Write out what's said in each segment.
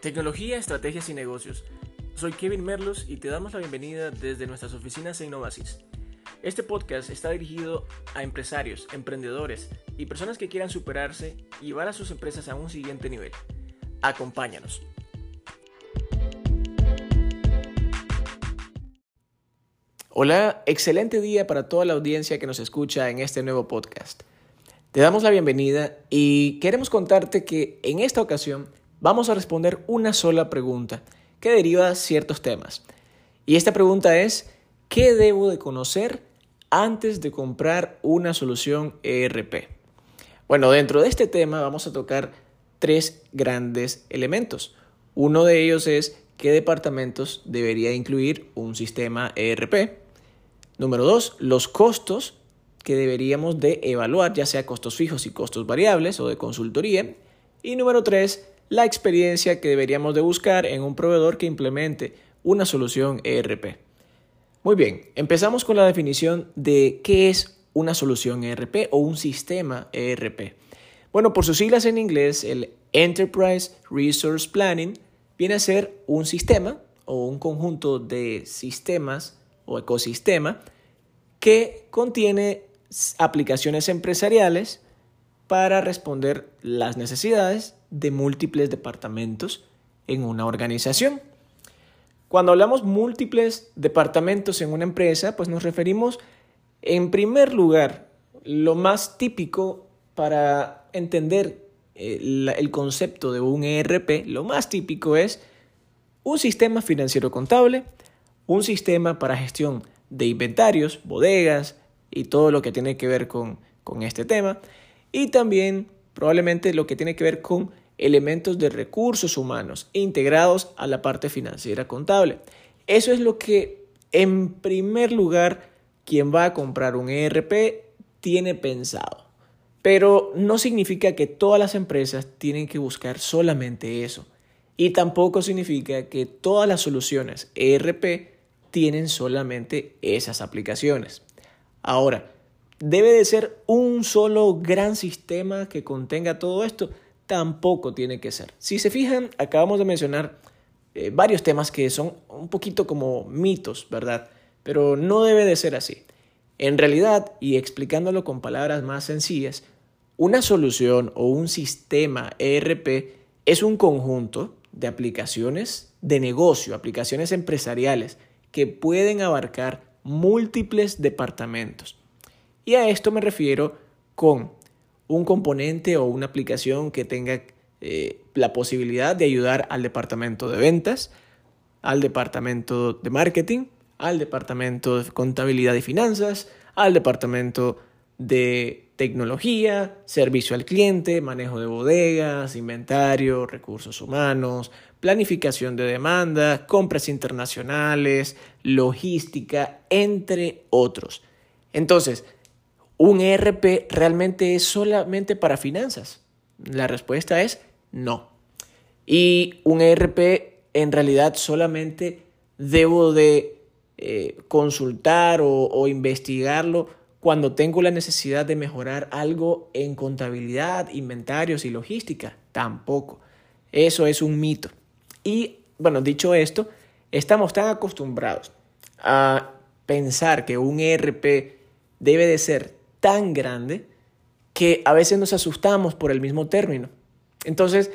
Tecnología, estrategias y negocios. Soy Kevin Merlos y te damos la bienvenida desde nuestras oficinas en Novasis. Este podcast está dirigido a empresarios, emprendedores y personas que quieran superarse y llevar a sus empresas a un siguiente nivel. Acompáñanos. Hola, excelente día para toda la audiencia que nos escucha en este nuevo podcast. Te damos la bienvenida y queremos contarte que en esta ocasión vamos a responder una sola pregunta que deriva ciertos temas. Y esta pregunta es, ¿qué debo de conocer antes de comprar una solución ERP? Bueno, dentro de este tema vamos a tocar tres grandes elementos. Uno de ellos es qué departamentos debería incluir un sistema ERP. Número dos, los costos que deberíamos de evaluar, ya sea costos fijos y costos variables o de consultoría. Y número tres, la experiencia que deberíamos de buscar en un proveedor que implemente una solución ERP. Muy bien, empezamos con la definición de qué es una solución ERP o un sistema ERP. Bueno, por sus siglas en inglés, el Enterprise Resource Planning viene a ser un sistema o un conjunto de sistemas o ecosistema que contiene aplicaciones empresariales para responder las necesidades de múltiples departamentos en una organización. Cuando hablamos múltiples departamentos en una empresa, pues nos referimos en primer lugar, lo más típico para entender el, eh, el concepto de un ERP, lo más típico es un sistema financiero contable, un sistema para gestión de inventarios, bodegas, y todo lo que tiene que ver con, este tema. Y también probablemente lo que tiene que ver con elementos de recursos humanos integrados a la parte financiera contable. Eso es lo que en primer lugar quien va a comprar un ERP tiene pensado. Pero no significa que todas las empresas tienen que buscar solamente eso. Y tampoco significa que todas las soluciones ERP tienen solamente esas aplicaciones. Ahora, ¿debe de ser un solo gran sistema que contenga todo esto? Tampoco tiene que ser. Si se fijan, acabamos de mencionar eh, varios temas que son un poquito como mitos, ¿verdad? Pero no debe de ser así. En realidad, y explicándolo con palabras más sencillas, una solución o un sistema ERP es un conjunto de aplicaciones de negocio, aplicaciones empresariales que pueden abarcar múltiples departamentos. Y a esto me refiero con un componente o una aplicación que tenga eh, la posibilidad de ayudar al departamento de ventas, al departamento de marketing, al departamento de contabilidad y finanzas, al departamento de tecnología, servicio al cliente, manejo de bodegas, inventario, recursos humanos, planificación de demanda, compras internacionales, logística, entre otros. Entonces, ¿un ERP realmente es solamente para finanzas? La respuesta es no. Y un ERP en realidad solamente debo de eh, consultar o investigarlo cuando tengo la necesidad de mejorar algo en contabilidad, inventarios y logística. Tampoco. Eso es un mito. Y bueno, dicho esto, estamos tan acostumbrados a pensar que un ERP debe de ser tan grande que a veces nos asustamos por el mismo término. Entonces,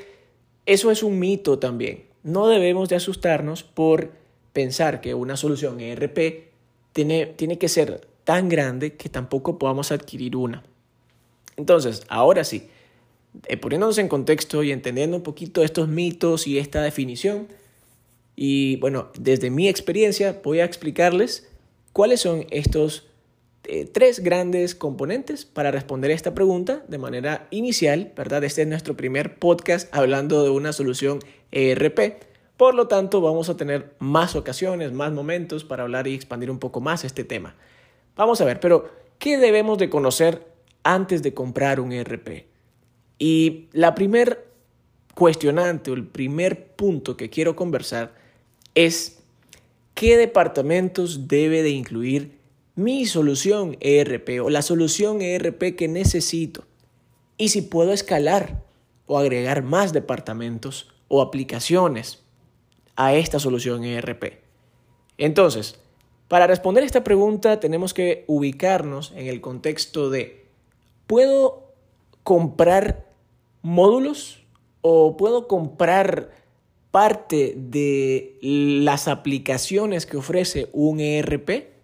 eso es un mito también. No debemos de asustarnos por pensar que una solución ERP tiene, tiene que ser tan grande que tampoco podamos adquirir una. Entonces, ahora sí, eh, poniéndonos en contexto y entendiendo un poquito estos mitos y esta definición, y bueno, desde mi experiencia voy a explicarles cuáles son estos eh, tres grandes componentes para responder esta pregunta de manera inicial, ¿verdad? Este es nuestro primer podcast hablando de una solución ERP. Por lo tanto, vamos a tener más ocasiones, más momentos para hablar y expandir un poco más este tema. Vamos a ver, pero ¿qué debemos de conocer antes de comprar un ERP? Y la primer cuestionante o el primer punto que quiero conversar es qué departamentos debe de incluir mi solución ERP o la solución ERP que necesito y si puedo escalar o agregar más departamentos o aplicaciones a esta solución ERP. Entonces, para responder esta pregunta tenemos que ubicarnos en el contexto de, ¿puedo comprar módulos o puedo comprar parte de las aplicaciones que ofrece un ERP?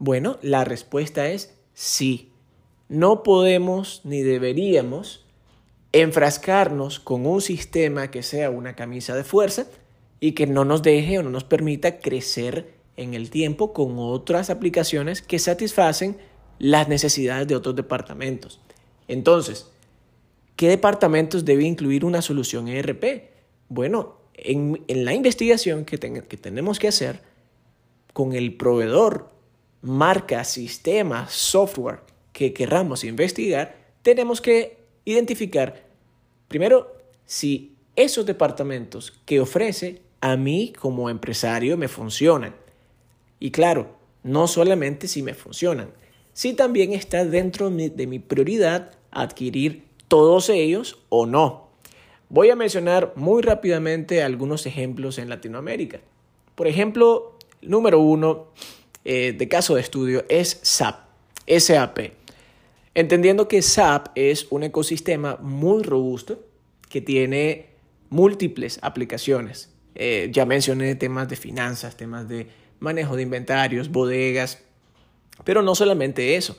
Bueno, la respuesta es sí. No podemos ni deberíamos enfrascarnos con un sistema que sea una camisa de fuerza y que no nos deje o no nos permita crecer en el tiempo con otras aplicaciones que satisfacen las necesidades de otros departamentos. Entonces, ¿qué departamentos debe incluir una solución ERP? Bueno, en, la investigación que, que tenemos que hacer con el proveedor, marca, sistema, software que querramos investigar, tenemos que identificar primero si esos departamentos que ofrece a mí como empresario me funcionan. Y claro, no solamente si me funcionan, si también está dentro de mi prioridad adquirir todos ellos o no. Voy a mencionar muy rápidamente algunos ejemplos en Latinoamérica. Por ejemplo, número uno eh, de caso de estudio es SAP, SAP. Entendiendo que SAP es un ecosistema muy robusto que tiene múltiples aplicaciones. Eh, ya mencioné temas de finanzas, temas de manejo de inventarios, bodegas, pero no solamente eso.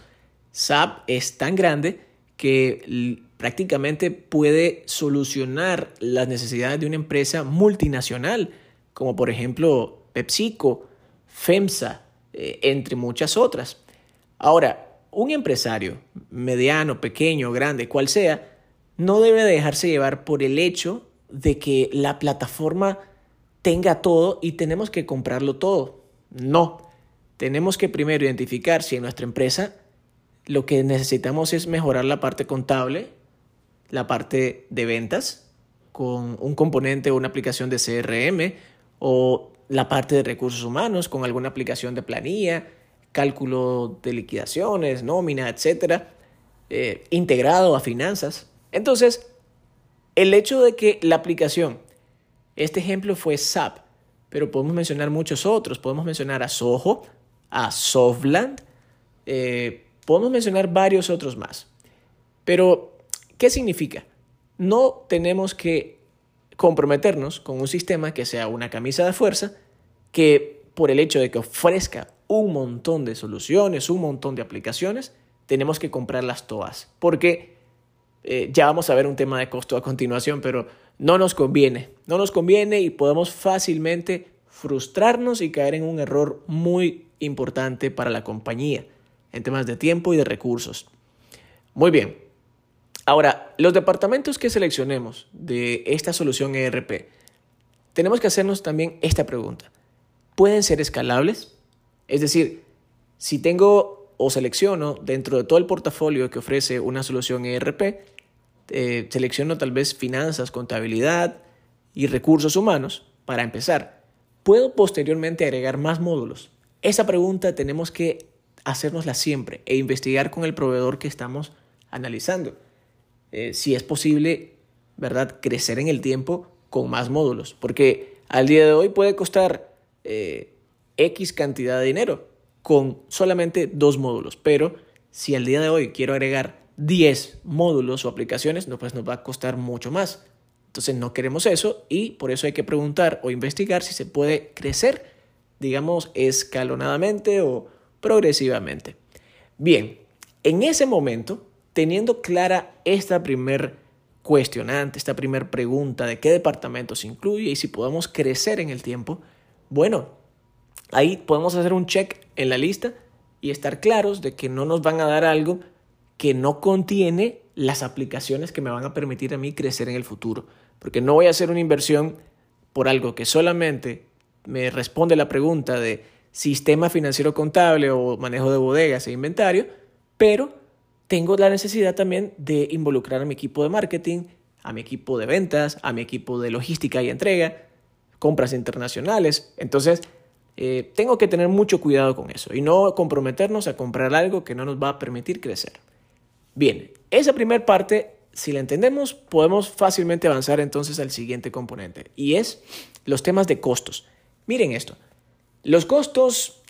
SAP es tan grande que prácticamente puede solucionar las necesidades de una empresa multinacional, como por ejemplo PepsiCo, FEMSA, eh, entre muchas otras. Ahora, un empresario, mediano, pequeño, grande, cual sea, no debe dejarse llevar por el hecho de que la plataforma tenga todo y tenemos que comprarlo todo. No, tenemos que primero identificar si en nuestra empresa lo que necesitamos es mejorar la parte contable, la parte de ventas, con un componente o una aplicación de CRM, o la parte de recursos humanos, con alguna aplicación de planilla, cálculo de liquidaciones, nómina, etcétera, eh, integrado a finanzas. Entonces, el hecho de que la aplicación, este ejemplo fue SAP, pero podemos mencionar muchos otros. Podemos mencionar a Soho, a Softland, eh, podemos mencionar varios otros más. Pero, ¿qué significa? No tenemos que comprometernos con un sistema que sea una camisa de fuerza, que por el hecho de que ofrezca un montón de soluciones, un montón de aplicaciones, tenemos que comprarlas todas. Porque eh, ya vamos a ver un tema de costo a continuación, pero no nos conviene. No nos conviene y podemos fácilmente frustrarnos y caer en un error muy importante para la compañía en temas de tiempo y de recursos. Muy bien. Ahora, los departamentos que seleccionemos de esta solución ERP, tenemos que hacernos también esta pregunta. ¿Pueden ser escalables? Es decir, si tengo o selecciono dentro de todo el portafolio que ofrece una solución ERP, eh, selecciono tal vez finanzas, contabilidad y recursos humanos para empezar. ¿Puedo posteriormente agregar más módulos? Esa pregunta tenemos que hacérnosla siempre e investigar con el proveedor que estamos analizando. Eh, si es posible, ¿verdad?, crecer en el tiempo con más módulos. Porque al día de hoy puede costar eh, X cantidad de dinero con solamente dos módulos. Pero si al día de hoy quiero agregar 10 módulos o aplicaciones, no, pues nos va a costar mucho más. Entonces no queremos eso y por eso hay que preguntar o investigar si se puede crecer, digamos, escalonadamente o progresivamente. Bien, en ese momento, teniendo clara esta primer cuestionante, esta primer pregunta de qué departamento se incluye y si podemos crecer en el tiempo, bueno, ahí podemos hacer un check en la lista y estar claros de que no nos van a dar algo que no contiene las aplicaciones que me van a permitir a mí crecer en el futuro. Porque no voy a hacer una inversión por algo que solamente me responde la pregunta de sistema financiero contable o manejo de bodegas e inventario, pero tengo la necesidad también de involucrar a mi equipo de marketing, a mi equipo de ventas, a mi equipo de logística y entrega, compras internacionales. Entonces, eh, tengo que tener mucho cuidado con eso y no comprometernos a comprar algo que no nos va a permitir crecer. Bien, esa primera parte si la entendemos, podemos fácilmente avanzar entonces al siguiente componente y es los temas de costos. Miren esto. Los costos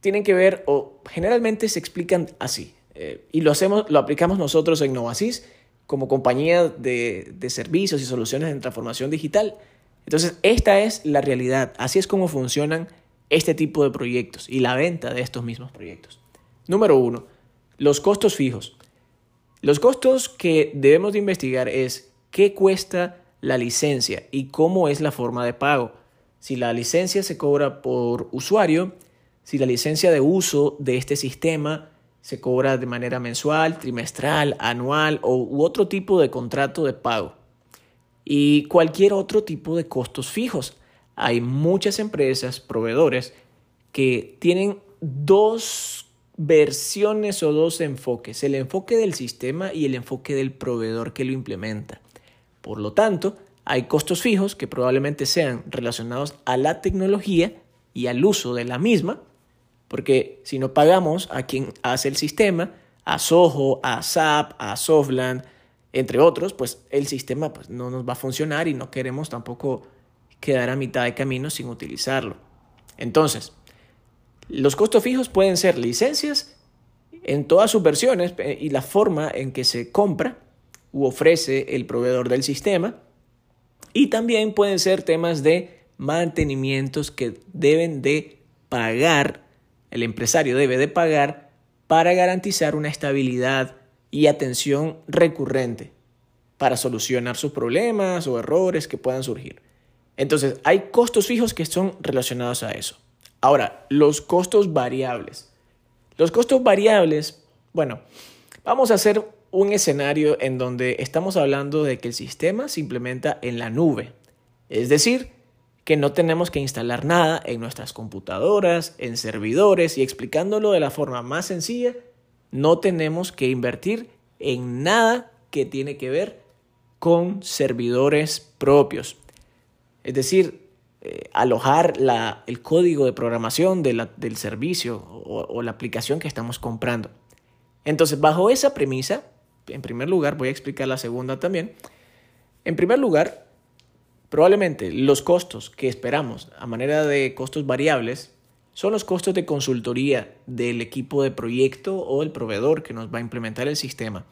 tienen que ver o generalmente se explican así. Eh, y lo hacemos, lo aplicamos nosotros en Novasis como compañía de, de servicios y soluciones de transformación digital. Entonces, esta es la realidad. Así es como funcionan este tipo de proyectos y la venta de estos mismos proyectos. Número uno, los costos fijos. Los costos que debemos de investigar es qué cuesta la licencia y cómo es la forma de pago. Si la licencia se cobra por usuario, si la licencia de uso de este sistema se cobra de manera mensual, trimestral, anual o, u otro tipo de contrato de pago. Y cualquier otro tipo de costos fijos. Hay muchas empresas, proveedores, que tienen dos versiones o dos enfoques, el enfoque del sistema y el enfoque del proveedor que lo implementa. Por lo tanto, hay costos fijos que probablemente sean relacionados a la tecnología y al uso de la misma, porque si no pagamos a quien hace el sistema, a Soho, a SAP, a Softland, entre otros, pues el sistema pues, no nos va a funcionar y no queremos tampoco quedar a mitad de camino sin utilizarlo. Entonces, los costos fijos pueden ser licencias en todas sus versiones eh, y la forma en que se compra u ofrece el proveedor del sistema. Y también pueden ser temas de mantenimientos que deben de pagar el empresario debe de pagar para garantizar una estabilidad y atención recurrente para solucionar sus problemas o errores que puedan surgir. Entonces, hay costos fijos que son relacionados a eso. Ahora, los costos variables. Los costos variables, bueno, vamos a hacer un escenario en donde estamos hablando de que el sistema se implementa en la nube. Es decir, que no tenemos que instalar nada en nuestras computadoras, en servidores y explicándolo de la forma más sencilla, no tenemos que invertir en nada que tiene que ver con servidores propios. Es decir, eh, alojar la, el código de programación de del servicio o la aplicación que estamos comprando. Entonces, bajo esa premisa, en primer lugar, voy a explicar la segunda también. En primer lugar, Probablemente los costos que esperamos a manera de costos variables son los costos de consultoría del equipo de proyecto o el proveedor que nos va a implementar el sistema.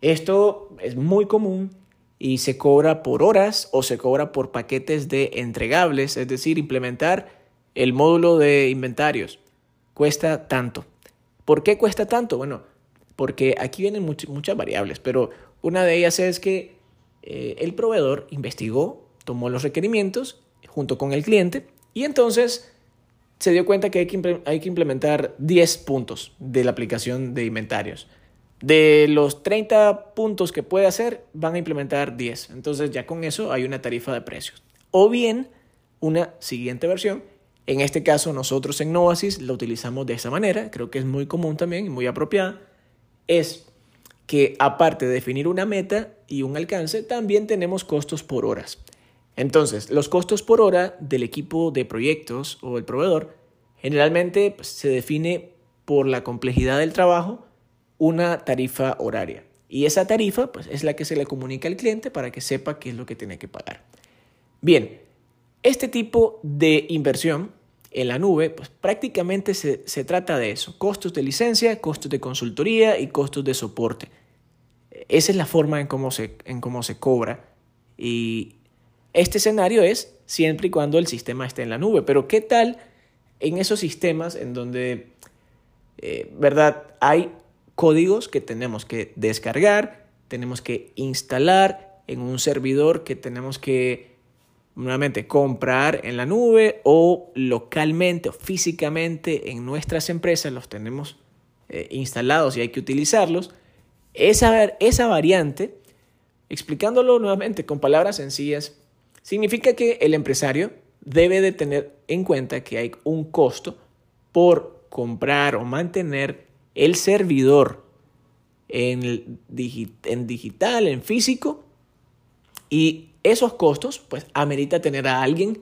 Esto es muy común y se cobra por horas o se cobra por paquetes de entregables, es decir, implementar el módulo de inventarios. Cuesta tanto. ¿Por qué cuesta tanto? Bueno, porque aquí vienen muchas variables, pero una de ellas es que eh, el proveedor investigó tomó los requerimientos junto con el cliente y entonces se dio cuenta que hay que, hay que implementar 10 puntos de la aplicación de inventarios. De los 30 puntos que puede hacer, van a implementar 10. Entonces ya con eso hay una tarifa de precios. O bien una siguiente versión. En este caso nosotros en Novasis lo utilizamos de esa manera. Creo que es muy común también y muy apropiada. Es que aparte de definir una meta y un alcance, también tenemos costos por horas. Entonces, los costos por hora del equipo de proyectos o el proveedor generalmente pues, se define por la complejidad del trabajo una tarifa horaria. Y esa tarifa pues, es la que se le comunica al cliente para que sepa qué es lo que tiene que pagar. Bien, este tipo de inversión en la nube, pues prácticamente se, se, trata de eso, costos de licencia, costos de consultoría y costos de soporte. Esa es la forma en cómo se, en cómo se cobra y, este escenario es siempre y cuando el sistema esté en la nube, pero ¿qué tal en esos sistemas en donde, eh, verdad, hay códigos que tenemos que descargar, tenemos que instalar en un servidor que tenemos que nuevamente comprar en la nube o localmente o físicamente en nuestras empresas los tenemos eh, instalados y hay que utilizarlos. Esa, esa variante, explicándolo nuevamente con palabras sencillas, Significa que el empresario debe de tener en cuenta que hay un costo por comprar o mantener el servidor en, en digital, en físico, y esos costos, pues amerita tener a alguien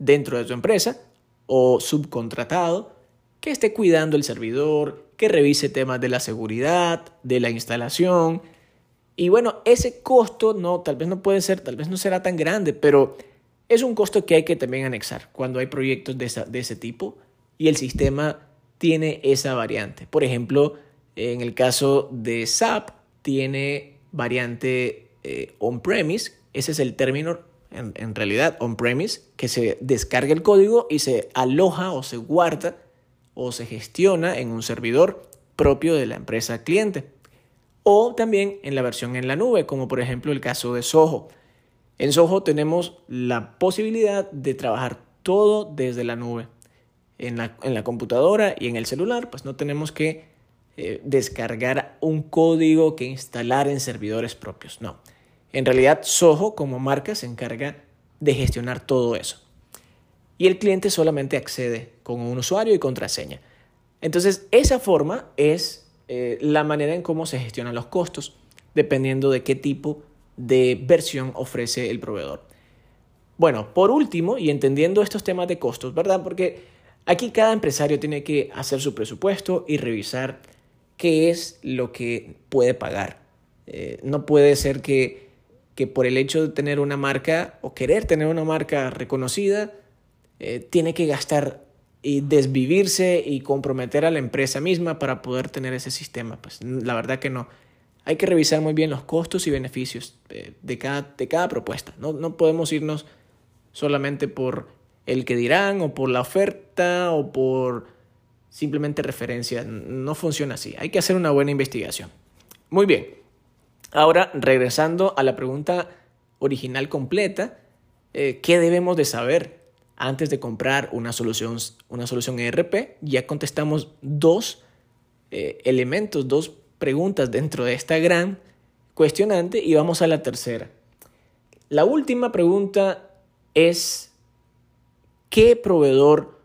dentro de su empresa o subcontratado que esté cuidando el servidor, que revise temas de la seguridad, de la instalación, Y bueno, ese costo no, tal vez no puede ser, tal vez no será tan grande, pero es un costo que hay que también anexar cuando hay proyectos de, de ese tipo y el sistema tiene esa variante. Por ejemplo, en el caso de SAP, tiene variante eh, on-premise, ese es el término en, en realidad on-premise, que se descarga el código y se aloja o se guarda o se gestiona en un servidor propio de la empresa cliente. O también en la versión en la nube, como por ejemplo el caso de Soho. En Soho tenemos la posibilidad de trabajar todo desde la nube. En la, en la computadora y en el celular, pues no tenemos que eh, descargar un código que instalar en servidores propios. No. En realidad, Soho como marca se encarga de gestionar todo eso. Y el cliente solamente accede con un usuario y contraseña. Entonces, esa forma es eh, la manera en cómo se gestionan los costos, dependiendo de qué tipo de versión ofrece el proveedor. Bueno, por último, y entendiendo estos temas de costos, ¿verdad? Porque aquí cada empresario tiene que hacer su presupuesto y revisar qué es lo que puede pagar. Eh, no puede ser que, que, por el hecho de tener una marca o querer tener una marca reconocida, eh, tiene que gastar y desvivirse y comprometer a la empresa misma para poder tener ese sistema. Pues la verdad que no. Hay que revisar muy bien los costos y beneficios eh, de, cada, de cada propuesta. No, no podemos irnos solamente por el que dirán o por la oferta o por simplemente referencia. No funciona así. Hay que hacer una buena investigación. Muy bien. Ahora, regresando a la pregunta original completa, eh, ¿qué debemos de saber antes de comprar una solución, una solución ERP? Ya contestamos dos eh, elementos, dos preguntas dentro de esta gran cuestionante y vamos a la tercera. La última pregunta es, ¿qué proveedor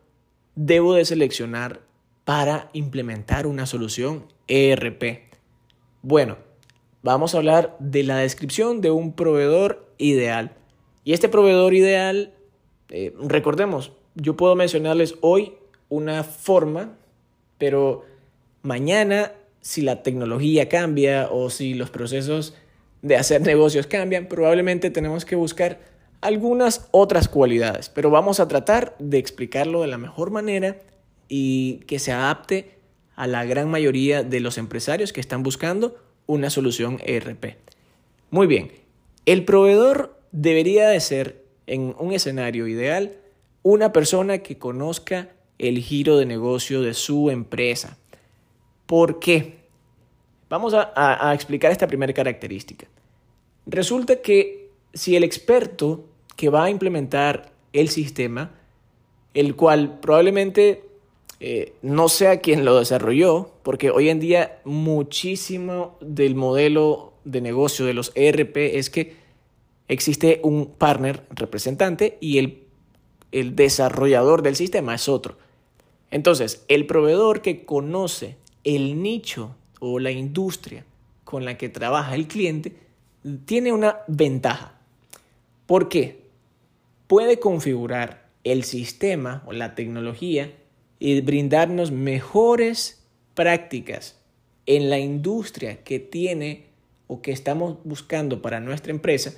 debo de seleccionar para implementar una solución ERP? Bueno, vamos a hablar de la descripción de un proveedor ideal. Y este proveedor ideal, eh, recordemos, yo puedo mencionarles hoy una forma, pero mañana si la tecnología cambia o si los procesos de hacer negocios cambian, probablemente tenemos que buscar algunas otras cualidades, pero vamos a tratar de explicarlo de la mejor manera y que se adapte a la gran mayoría de los empresarios que están buscando una solución ERP. Muy bien, el proveedor debería de ser, en un escenario ideal, una persona que conozca el giro de negocio de su empresa. ¿Por qué? Vamos a, explicar esta primera característica. Resulta que si el experto que va a implementar el sistema, el cual probablemente eh, no sea quien lo desarrolló, porque hoy en día muchísimo del modelo de negocio de los ERP es que existe un partner representante y el, el desarrollador del sistema es otro. Entonces, el proveedor que conoce el nicho o la industria con la que trabaja el cliente tiene una ventaja. ¿Por qué? Puede configurar el sistema o la tecnología y brindarnos mejores prácticas en la industria que tiene o que estamos buscando para nuestra empresa.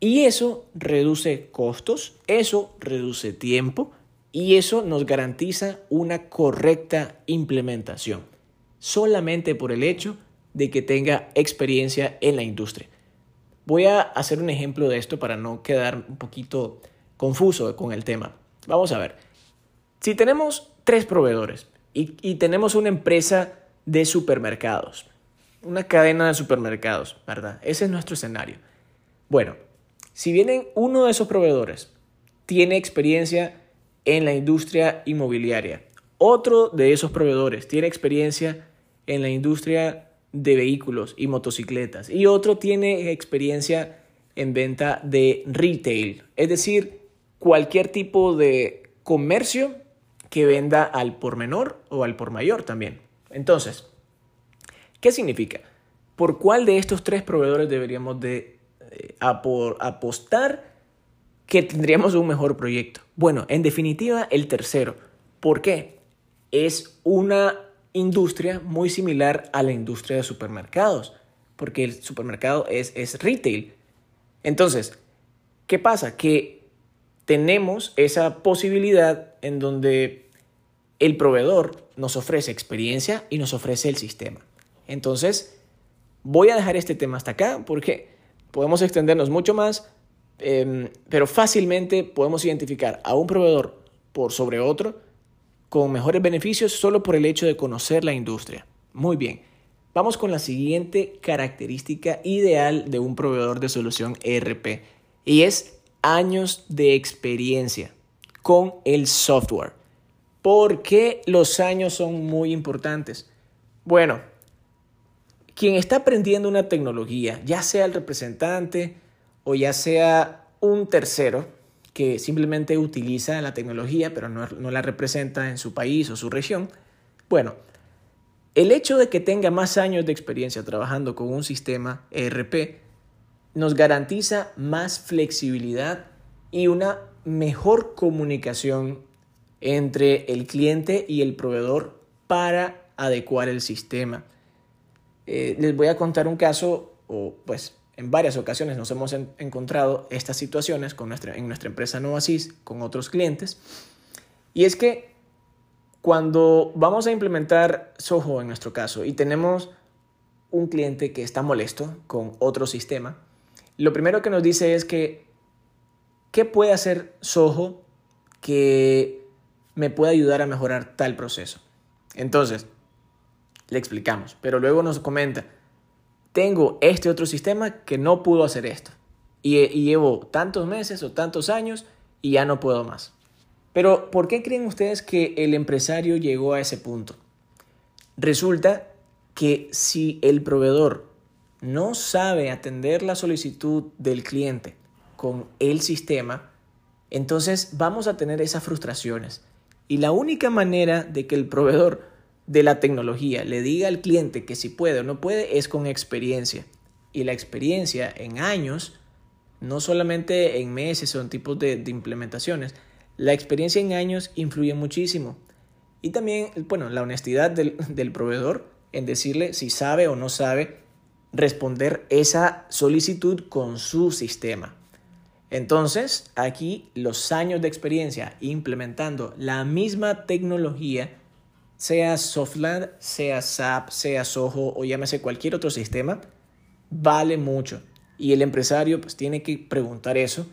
Y eso reduce costos, eso reduce tiempo y eso nos garantiza una correcta implementación, solamente por el hecho de que tenga experiencia en la industria. Voy a hacer un ejemplo de esto para no quedar un poquito confuso con el tema. Vamos a ver. Si tenemos tres proveedores y, tenemos una empresa de supermercados, una cadena de supermercados, ¿verdad? Ese es nuestro escenario. Bueno, si vienen uno de esos proveedores tiene experiencia en la industria inmobiliaria, otro de esos proveedores tiene experiencia en la industria de vehículos y motocicletas y otro tiene experiencia en venta de retail, es decir, cualquier tipo de comercio que venda al por menor o al por mayor también. Entonces, ¿qué significa? ¿Por cuál de estos tres proveedores deberíamos de eh, apostar que tendríamos un mejor proyecto? Bueno, en definitiva, el tercero. ¿Por qué? Es una industria muy similar a la industria de supermercados. porque el supermercado es, es retail. Entonces, ¿qué pasa? Que tenemos esa posibilidad en donde el proveedor nos ofrece experiencia y nos ofrece el sistema. Entonces, voy a dejar este tema hasta acá porque podemos extendernos mucho más, em, pero fácilmente podemos identificar a un proveedor por sobre otro con mejores beneficios solo por el hecho de conocer la industria. Muy bien, vamos con la siguiente característica ideal de un proveedor de solución ERP y es años de experiencia con el software. ¿Por qué los años son muy importantes? Bueno, quien está aprendiendo una tecnología, ya sea el representante o ya sea un tercero, que simplemente utiliza la tecnología pero no, no, la representa en su país o su región, bueno, el hecho de que tenga más años de experiencia trabajando con un sistema ERP nos garantiza más flexibilidad y una mejor comunicación entre el cliente y el proveedor para adecuar el sistema. Eh, les voy a contar un caso, o pues en varias ocasiones nos hemos encontrado estas situaciones con nuestra, en nuestra empresa Novasys con otros clientes. Y es que cuando vamos a implementar Soho en nuestro caso y tenemos un cliente que está molesto con otro sistema, lo primero que nos dice es que, ¿qué puede hacer Soho que me pueda ayudar a mejorar tal proceso? Entonces, le explicamos, pero luego nos comenta, tengo este otro sistema que no pudo hacer esto. Y, llevo tantos meses o tantos años y ya no puedo más. Pero, ¿por qué creen ustedes que el empresario llegó a ese punto? Resulta que si el proveedor no sabe atender la solicitud del cliente con el sistema, entonces vamos a tener esas frustraciones. Y la única manera de que el proveedor de la tecnología le diga al cliente que si puede o no puede es con experiencia. Y la experiencia en años, no solamente en meses o en tipos de, implementaciones, la experiencia en años influye muchísimo. Y también, bueno, la honestidad del, del proveedor en decirle si sabe o no sabe responder esa solicitud con su sistema. Entonces, aquí los años de experiencia implementando la misma tecnología sea Softland, sea SAP, sea Soho o llámese cualquier otro sistema, vale mucho. Y el empresario pues tiene que preguntar eso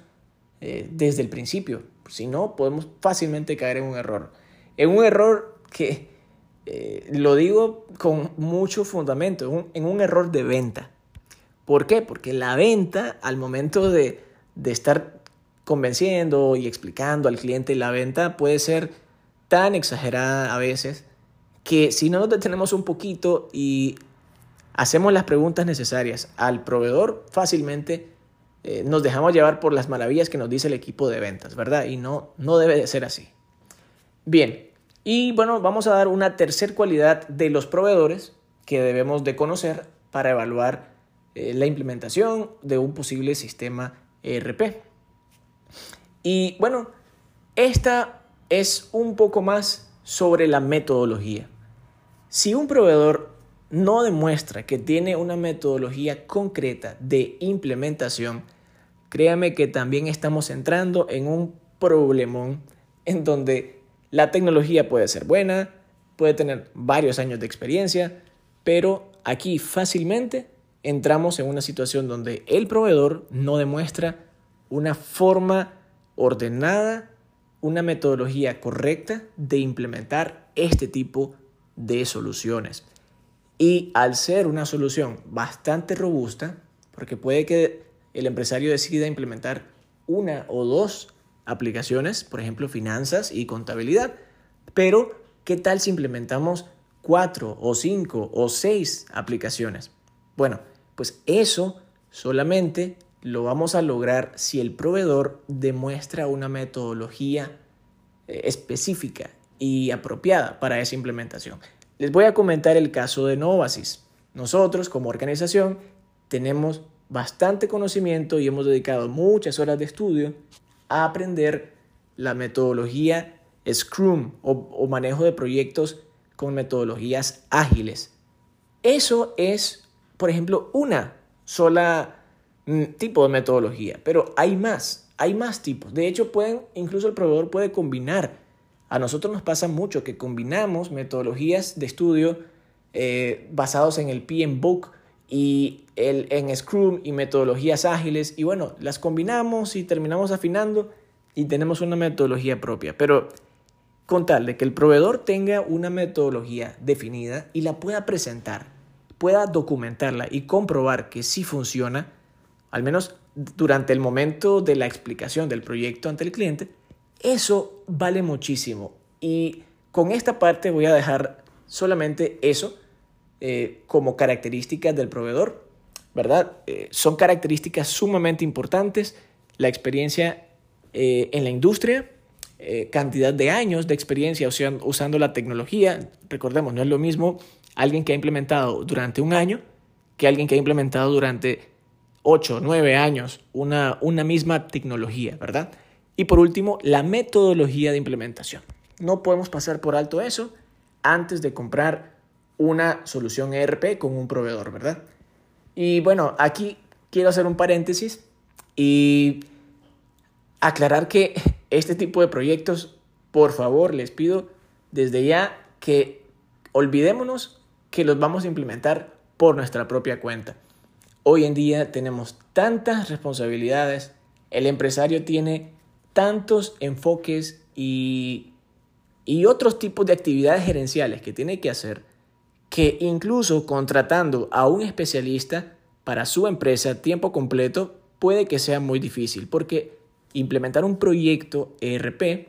eh, desde el principio. Si no, podemos fácilmente caer en un error. En un error que eh, lo digo con mucho fundamento, en un error de venta. ¿Por qué? Porque la venta, al momento de, de estar convenciendo y explicando al cliente la venta, puede ser tan exagerada a veces que si no nos detenemos un poquito y hacemos las preguntas necesarias al proveedor, fácilmente eh, nos dejamos llevar por las maravillas que nos dice el equipo de ventas, ¿verdad? Y no, no debe de ser así. Bien, y bueno, vamos a dar una tercer cualidad de los proveedores que debemos de conocer para evaluar eh, la implementación de un posible sistema ERP. Y bueno, esta es un poco más sobre la metodología. Si un proveedor no demuestra que tiene una metodología concreta de implementación, créame que también estamos entrando en un problemón en donde la tecnología puede ser buena, puede tener varios años de experiencia, pero aquí fácilmente entramos en una situación donde el proveedor no demuestra una forma ordenada, una metodología correcta de implementar este tipo de de soluciones. Y al ser una solución bastante robusta, porque puede que el empresario decida implementar una o dos aplicaciones, por ejemplo, finanzas y contabilidad, pero ¿qué tal si implementamos cuatro o cinco o seis aplicaciones? Bueno, pues eso solamente lo vamos a lograr si el proveedor demuestra una metodología eh, específica y apropiada para esa implementación. Les voy a comentar el caso de Novasis. Nosotros como organización tenemos bastante conocimiento y hemos dedicado muchas horas de estudio a aprender la metodología Scrum o, o manejo de proyectos con metodologías ágiles. Eso es por ejemplo, una sola mm, tipo de metodología, pero hay más, hay más tipos. De hecho, pueden, incluso el proveedor puede combinar. A nosotros nos pasa mucho que combinamos metodologías de estudio eh, basados en el PMBOK y el, en Scrum y metodologías ágiles y bueno, las combinamos y terminamos afinando y tenemos una metodología propia. Pero con tal de que el proveedor tenga una metodología definida y la pueda presentar, pueda documentarla y comprobar que sí funciona, al menos durante el momento de la explicación del proyecto ante el cliente, eso vale muchísimo. Y con esta parte voy a dejar solamente eso eh, como características del proveedor, ¿verdad? Eh, son características sumamente importantes, la experiencia eh, en la industria, cantidad de años de experiencia usando la tecnología, recordemos, no es lo mismo alguien que ha implementado durante un año que alguien que ha implementado durante 8, 9 años una, una misma tecnología, ¿verdad? Y por último, la metodología de implementación. No podemos pasar por alto eso antes de comprar una solución ERP con un proveedor, ¿verdad? Y bueno, aquí quiero hacer un paréntesis y aclarar que este tipo de proyectos, por favor, les pido desde ya que olvidémonos que los vamos a implementar por nuestra propia cuenta. Hoy en día tenemos tantas responsabilidades, el empresario tiene tantos enfoques y, y otros tipos de actividades gerenciales que tiene que hacer que incluso contratando a un especialista para su empresa tiempo completo puede que sea muy difícil porque implementar un proyecto ERP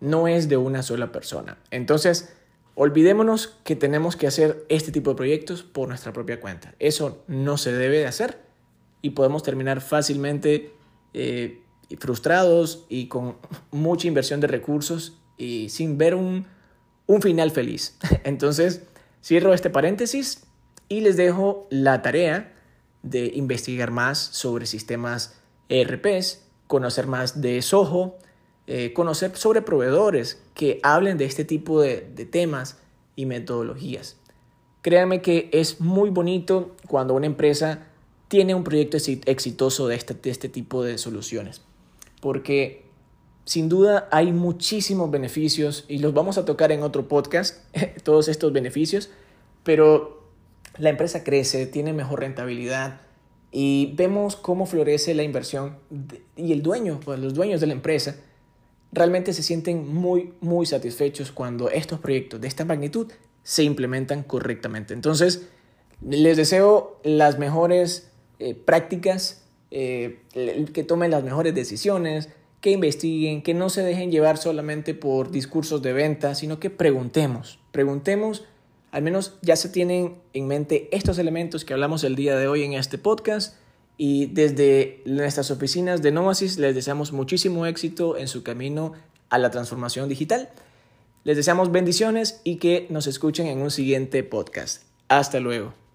no es de una sola persona. Entonces, olvidémonos que tenemos que hacer este tipo de proyectos por nuestra propia cuenta. Eso no se debe de hacer y podemos terminar fácilmente eh, frustrados y con mucha inversión de recursos y sin ver un, un final feliz. Entonces, Cierro este paréntesis y les dejo la tarea de investigar más sobre sistemas ERPs, conocer más de Soho, eh, conocer sobre proveedores que hablen de este tipo de, temas y metodologías. Créanme que es muy bonito cuando una empresa tiene un proyecto exitoso de este, de este tipo de soluciones, porque sin duda hay muchísimos beneficios y los vamos a tocar en otro podcast, todos estos beneficios, pero la empresa crece, tiene mejor rentabilidad y vemos cómo florece la inversión y el dueño, pues los dueños de la empresa, realmente se sienten muy, muy satisfechos cuando estos proyectos de esta magnitud se implementan correctamente. Entonces, les deseo las mejores eh, prácticas, eh, que tomen las mejores decisiones, que investiguen, que no se dejen llevar solamente por discursos de venta, sino que preguntemos, preguntemos, al menos ya se tienen en mente estos elementos que hablamos el día de hoy en este podcast y desde nuestras oficinas de Novasis les deseamos muchísimo éxito en su camino a la transformación digital. Les deseamos bendiciones y que nos escuchen en un siguiente podcast. Hasta luego.